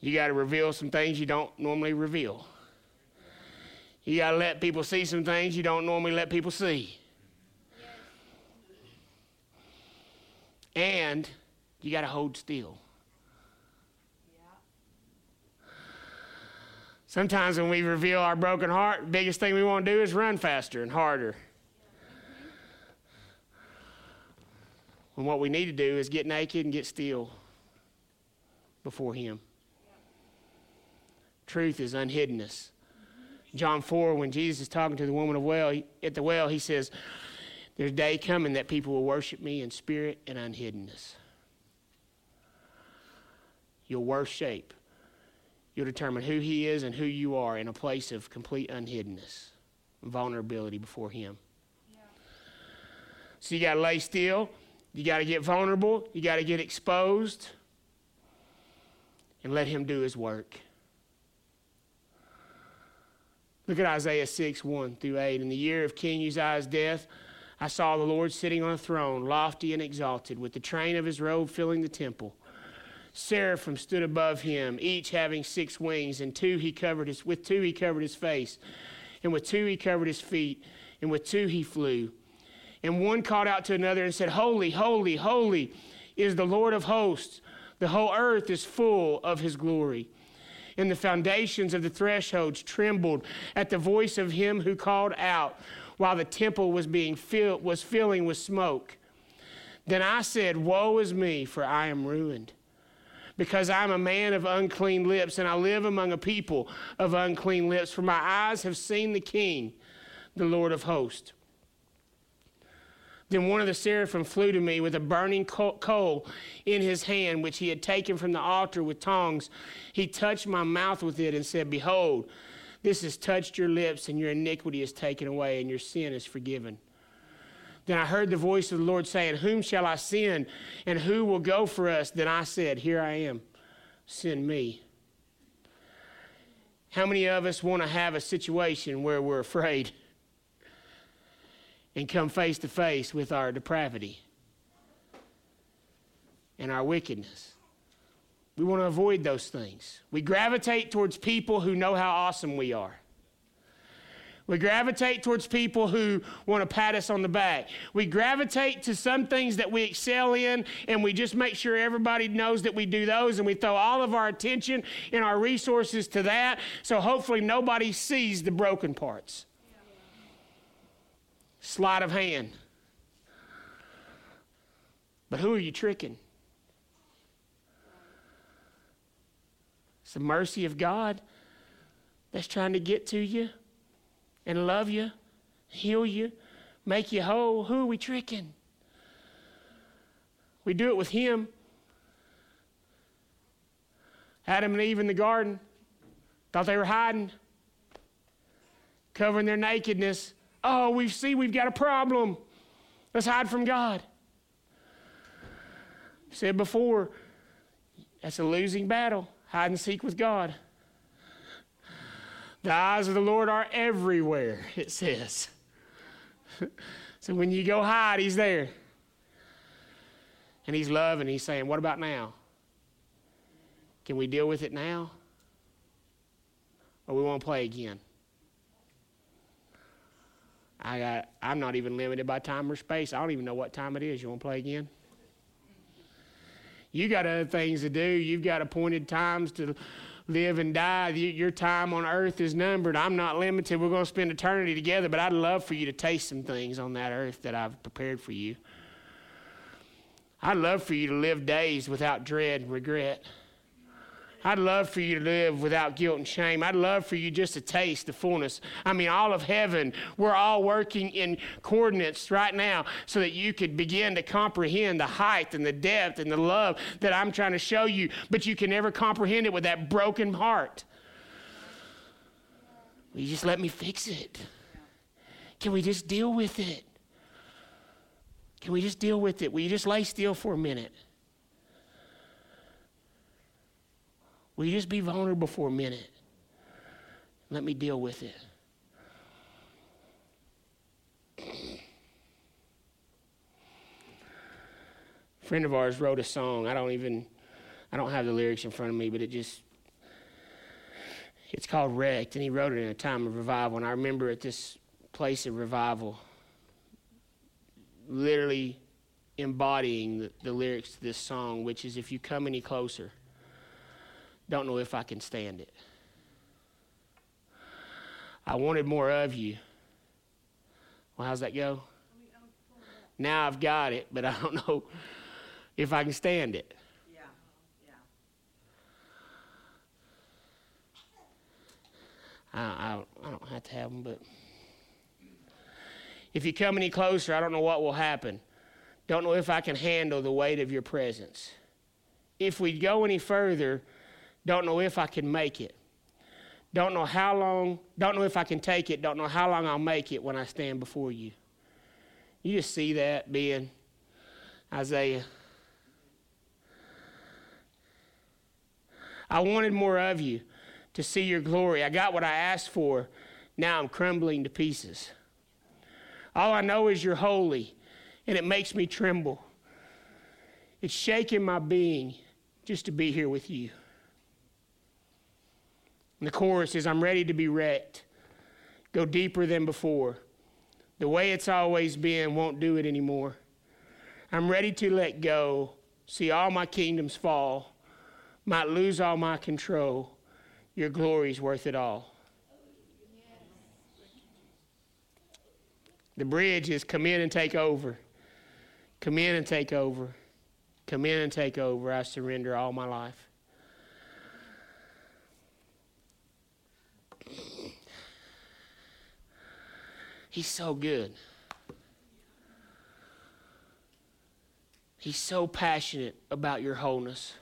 You got to reveal some things you don't normally reveal. You got to let people see some things you don't normally let people see. And you got to hold still. Sometimes when we reveal our broken heart, the biggest thing we want to do is run faster and harder. When what we need to do is get naked and get still before Him. Truth is unhiddenness. John 4, when Jesus is talking to the woman of well, he, at the well, he says, There's a day coming that people will worship me in spirit and unhiddenness. Your worst shape you'll determine who He is and who you are in a place of complete unhiddenness, vulnerability before Him. Yeah. So you got to lay still, you got to get vulnerable, you got to get exposed, and let Him do His work. Look at Isaiah 6 1 through 8. In the year of King Uzziah's death, I saw the Lord sitting on a throne, lofty and exalted, with the train of his robe filling the temple. Seraphim stood above him, each having six wings, and two he covered his, with two he covered his face, and with two he covered his feet, and with two he flew. And one called out to another and said, Holy, holy, holy is the Lord of hosts. The whole earth is full of his glory. And the foundations of the thresholds trembled at the voice of him who called out while the temple was being filled was filling with smoke. Then I said, Woe is me, for I am ruined because I'm a man of unclean lips, and I live among a people of unclean lips, for my eyes have seen the King, the Lord of hosts. Then one of the seraphim flew to me with a burning coal in his hand, which he had taken from the altar with tongs. He touched my mouth with it and said, Behold, this has touched your lips, and your iniquity is taken away, and your sin is forgiven. Then I heard the voice of the Lord saying, Whom shall I send, and who will go for us? Then I said, Here I am, send me. How many of us want to have a situation where we're afraid and come face to face with our depravity and our wickedness? We want to avoid those things. We gravitate towards people who know how awesome we are. We gravitate towards people who want to pat us on the back. We gravitate to some things that we excel in, and we just make sure everybody knows that we do those, and we throw all of our attention and our resources to that, so hopefully nobody sees the broken parts. Sleight of hand. But who are you tricking? It's the mercy of God that's trying to get to you and love you, heal you, make you whole, who are we tricking? We do it with Him. Adam and Eve in the garden thought they were hiding, covering their nakedness. Oh, we see we've got a problem. Let's hide from God. Said before, that's a losing battle. Hide and seek with God. The eyes of the Lord are everywhere, it says. so when you go hide, He's there. And He's loving. He's saying, What about now? Can we deal with it now? Or we want to play again? I got, I'm not even limited by time or space. I don't even know what time it is. You want to play again? You got other things to do. You've got appointed times to live and die. Your time on earth is numbered. I'm not limited. We're going to spend eternity together, but I'd love for you to taste some things on that earth that I've prepared for you. I'd love for you to live days without dread and regret. I'd love for you to live without guilt and shame. I'd love for you just to taste the fullness. I mean, all of heaven, we're all working in coordinates right now so that you could begin to comprehend the height and the depth and the love that I'm trying to show you, but you can never comprehend it with that broken heart. Will you just let me fix it? Can we just deal with it? Can we just deal with it? Will you just lay still for a minute? Will you just be vulnerable for a minute? Let me deal with it. A friend of ours wrote a song. I don't even, I don't have the lyrics in front of me, but it just, it's called Wrecked, and he wrote it in a time of revival. And I remember at this place of revival, literally embodying the, the lyrics to this song, which is, If you come any closer. Don't know if I can stand it. I wanted more of you. Well, how's that go? Now I've got it, but I don't know if I can stand it. Yeah. Yeah. I, I, I don't have to have them, but if you come any closer, I don't know what will happen. Don't know if I can handle the weight of your presence. If we go any further, Don't know if I can make it. Don't know how long, don't know if I can take it. Don't know how long I'll make it when I stand before you. You just see that being Isaiah. I wanted more of you to see your glory. I got what I asked for. Now I'm crumbling to pieces. All I know is you're holy, and it makes me tremble. It's shaking my being just to be here with you. And the chorus is I'm ready to be wrecked, go deeper than before. The way it's always been won't do it anymore. I'm ready to let go, see all my kingdoms fall, might lose all my control. Your glory's worth it all. The bridge is come in and take over. Come in and take over. Come in and take over. I surrender all my life. He's so good. He's so passionate about your wholeness.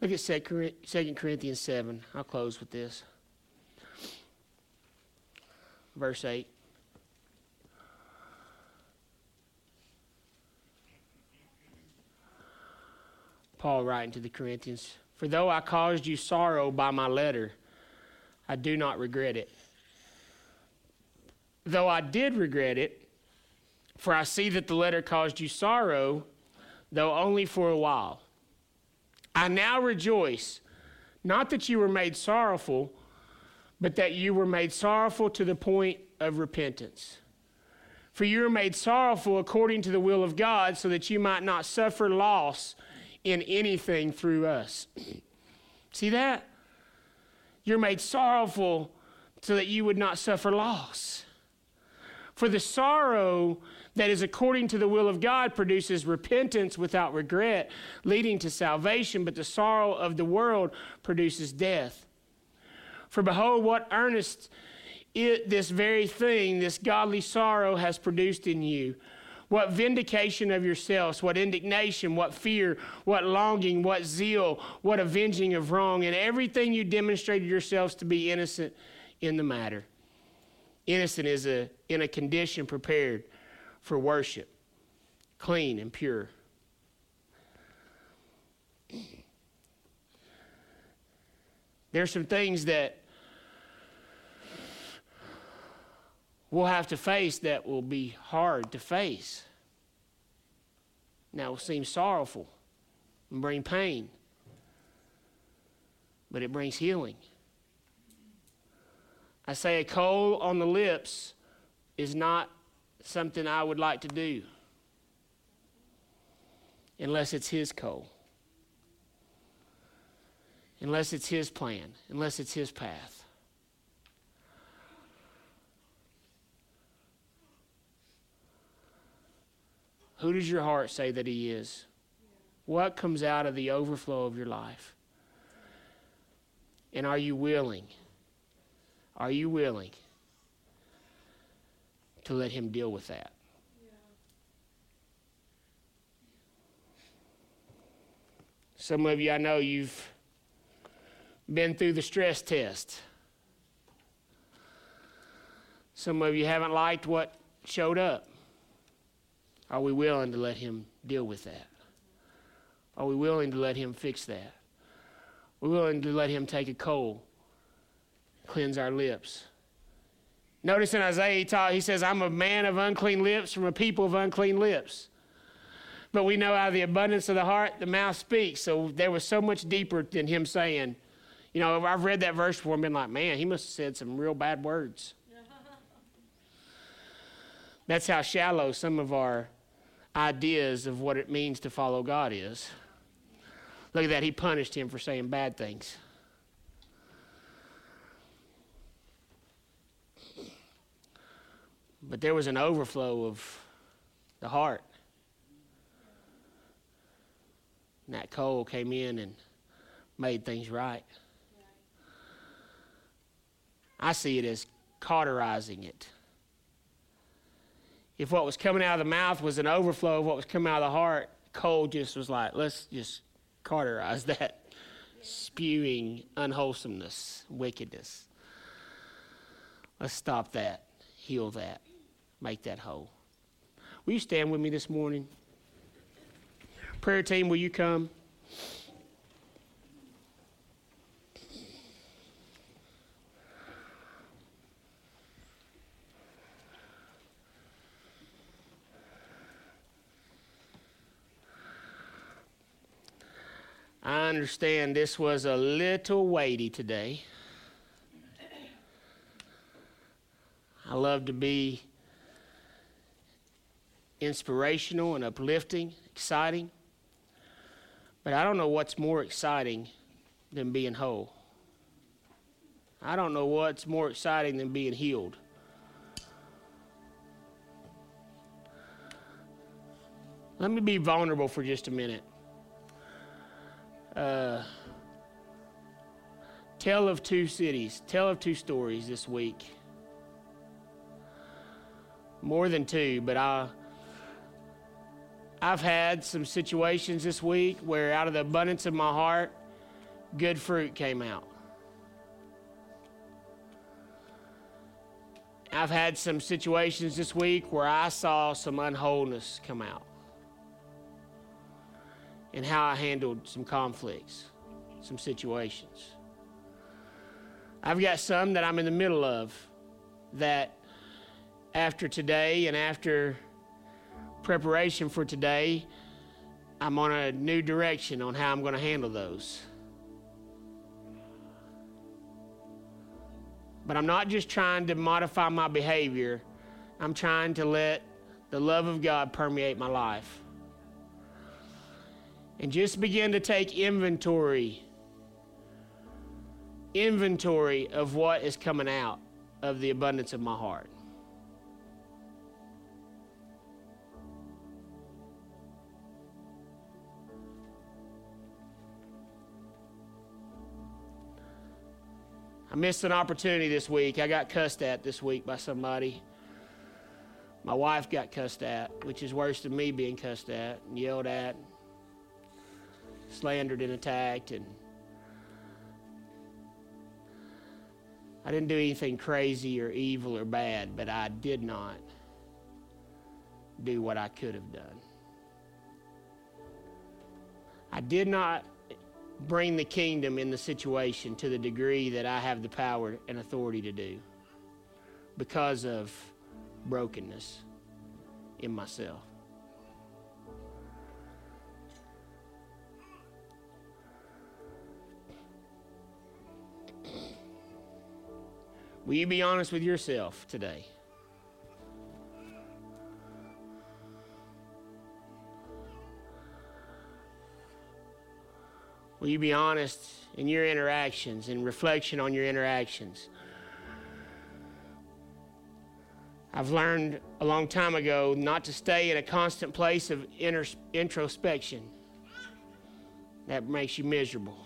Look at 2 Corinthians 7. I'll close with this. Verse 8. Paul writing to the Corinthians For though I caused you sorrow by my letter, I do not regret it. Though I did regret it, for I see that the letter caused you sorrow, though only for a while. I now rejoice, not that you were made sorrowful, but that you were made sorrowful to the point of repentance. For you were made sorrowful according to the will of God, so that you might not suffer loss in anything through us. See that? You're made sorrowful so that you would not suffer loss. For the sorrow that is according to the will of God produces repentance without regret, leading to salvation, but the sorrow of the world produces death. For behold, what earnest it, this very thing, this godly sorrow, has produced in you. What vindication of yourselves, what indignation, what fear, what longing, what zeal, what avenging of wrong, and everything you demonstrated yourselves to be innocent in the matter. Innocent is a, in a condition prepared for worship, clean and pure. There's some things that we'll have to face that will be hard to face. That will seem sorrowful and bring pain, but it brings healing. I say a coal on the lips is not something I would like to do unless it's His coal, unless it's His plan, unless it's His path. Who does your heart say that He is? What comes out of the overflow of your life? And are you willing? Are you willing to let Him deal with that. Some of you, I know you've been through the stress test. Some of you haven't liked what showed up. Are we willing to let Him deal with that? Are we willing to let Him fix that? Are we willing to let Him take a coal, cleanse our lips? Notice in Isaiah, he, taught, he says, I'm a man of unclean lips from a people of unclean lips. But we know out of the abundance of the heart, the mouth speaks. So there was so much deeper than him saying, you know, I've read that verse before and been like, man, he must have said some real bad words. That's how shallow some of our ideas of what it means to follow God is. Look at that, he punished him for saying bad things. But there was an overflow of the heart. And that coal came in and made things right. I see it as cauterizing it. If what was coming out of the mouth was an overflow of what was coming out of the heart, coal just was like, let's just cauterize that spewing unwholesomeness, wickedness. Let's stop that, heal that, make that whole. Will you stand with me this morning? Prayer team, will you come? I understand this was a little weighty today. I love to be inspirational and uplifting, exciting. But I don't know what's more exciting than being whole. I don't know what's more exciting than being healed. Let me be vulnerable for just a minute. Uh, tell of two cities, tell of two stories this week. More than two, but I. I've had some situations this week where, out of the abundance of my heart, good fruit came out. I've had some situations this week where I saw some unwholeness come out and how I handled some conflicts, some situations. I've got some that I'm in the middle of that after today and after preparation for today, I'm on a new direction on how I'm going to handle those. But I'm not just trying to modify my behavior, I'm trying to let the love of God permeate my life and just begin to take inventory inventory of what is coming out of the abundance of my heart. I missed an opportunity this week. I got cussed at this week by somebody. My wife got cussed at, which is worse than me being cussed at and yelled at slandered and attacked and I didn't do anything crazy or evil or bad, but I did not do what I could have done. I did not bring the kingdom in the situation to the degree that I have the power and authority to do because of brokenness in myself. Will you be honest with yourself today? Will you be honest in your interactions and reflection on your interactions? I've learned a long time ago not to stay in a constant place of introspection. That makes you miserable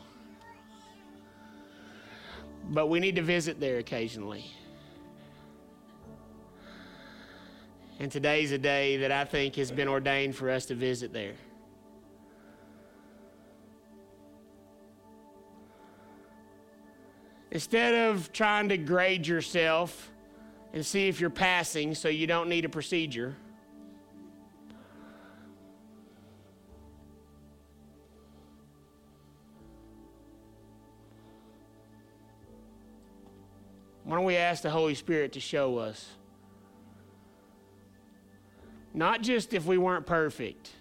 but we need to visit there occasionally. And today's a day that I think has been ordained for us to visit there. Instead of trying to grade yourself and see if you're passing so you don't need a procedure, Why don't we ask the Holy Spirit to show us? Not just if we weren't perfect,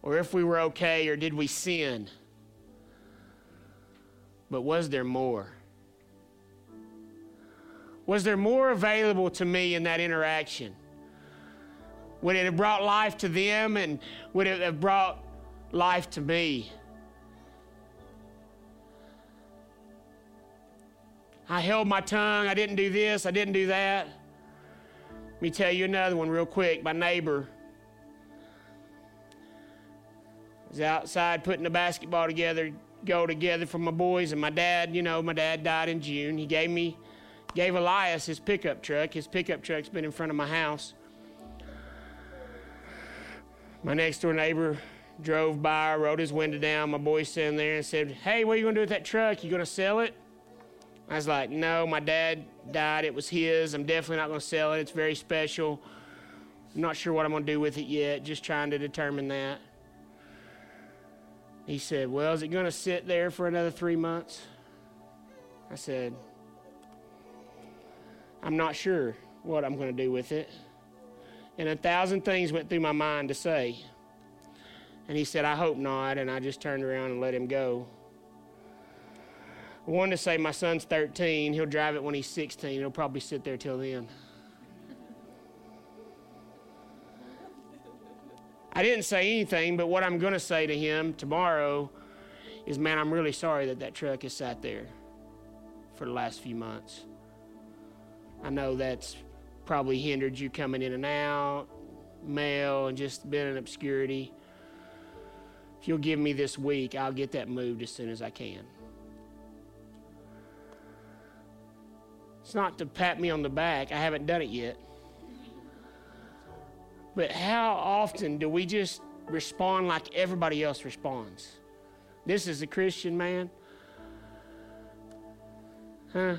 or if we were okay, or did we sin, but was there more? Was there more available to me in that interaction? Would it have brought life to them and would it have brought life to me? I held my tongue. I didn't do this. I didn't do that. Let me tell you another one real quick. My neighbor was outside putting the basketball together, go together for my boys, and my dad, you know, my dad died in June. He gave me, gave Elias his pickup truck. His pickup truck's been in front of my house. My next door neighbor drove by, rolled his window down. My boy's sitting there and said, Hey, what are you going to do with that truck? You going to sell it? I was like, No, my dad died. It was his. I'm definitely not going to sell it. It's very special. I'm not sure what I'm going to do with it yet, just trying to determine that. He said, Well, is it going to sit there for another three months? I said, I'm not sure what I'm going to do with it. And a thousand things went through my mind to say. And he said, I hope not. And I just turned around and let him go. I wanted to say, My son's 13. He'll drive it when he's 16. He'll probably sit there till then. I didn't say anything, but what I'm going to say to him tomorrow is, Man, I'm really sorry that that truck has sat there for the last few months. I know that's probably hindered you coming in and out, mail, and just been in obscurity. If you'll give me this week, I'll get that moved as soon as I can. Not to pat me on the back, I haven't done it yet. But how often do we just respond like everybody else responds? This is a Christian man. Huh?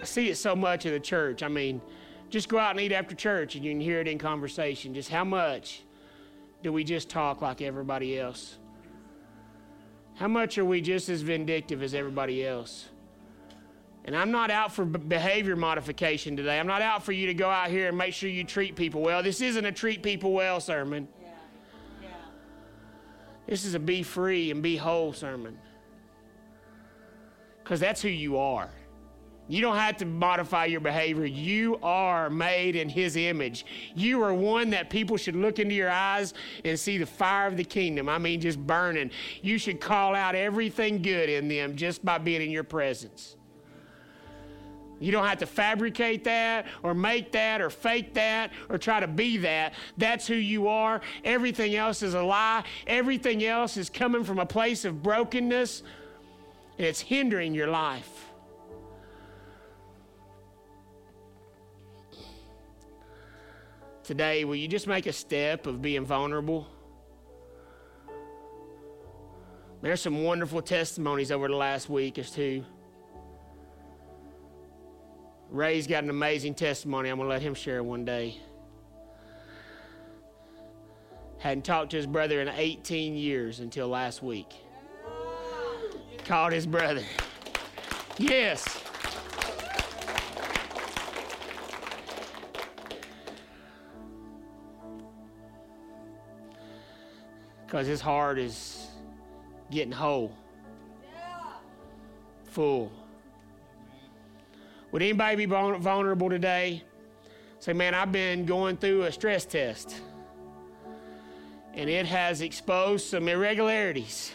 I see it so much in the church. I mean, just go out and eat after church and you can hear it in conversation. Just how much do we just talk like everybody else? How much are we just as vindictive as everybody else? And I'm not out for behavior modification today. I'm not out for you to go out here and make sure you treat people well. This isn't a treat people well sermon. Yeah. Yeah. This is a be free and be whole sermon. Because that's who you are. You don't have to modify your behavior. You are made in His image. You are one that people should look into your eyes and see the fire of the kingdom. I mean, just burning. You should call out everything good in them just by being in your presence. You don't have to fabricate that or make that or fake that or try to be that. That's who you are. Everything else is a lie. Everything else is coming from a place of brokenness and it's hindering your life. Today, will you just make a step of being vulnerable? There's some wonderful testimonies over the last week as to Ray's got an amazing testimony. I'm going to let him share one day. Hadn't talked to his brother in 18 years until last week. Called his brother. Yes. Because his heart is getting whole, full. Would anybody be vulnerable today? Say, man, I've been going through a stress test, and it has exposed some irregularities,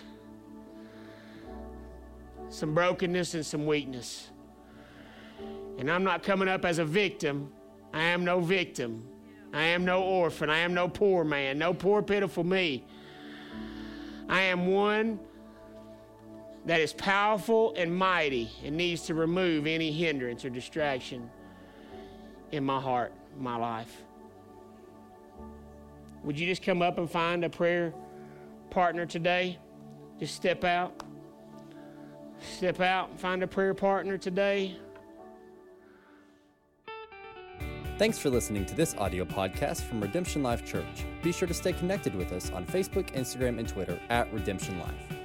some brokenness, and some weakness. And I'm not coming up as a victim. I am no victim. I am no orphan. I am no poor man, no poor, pitiful me. I am one that is powerful and mighty and needs to remove any hindrance or distraction in my heart, my life. Would you just come up and find a prayer partner today? Just step out. Step out and find a prayer partner today. Thanks for listening to this audio podcast from Redemption Life Church. Be sure to stay connected with us on Facebook, Instagram, and Twitter at Redemption Life.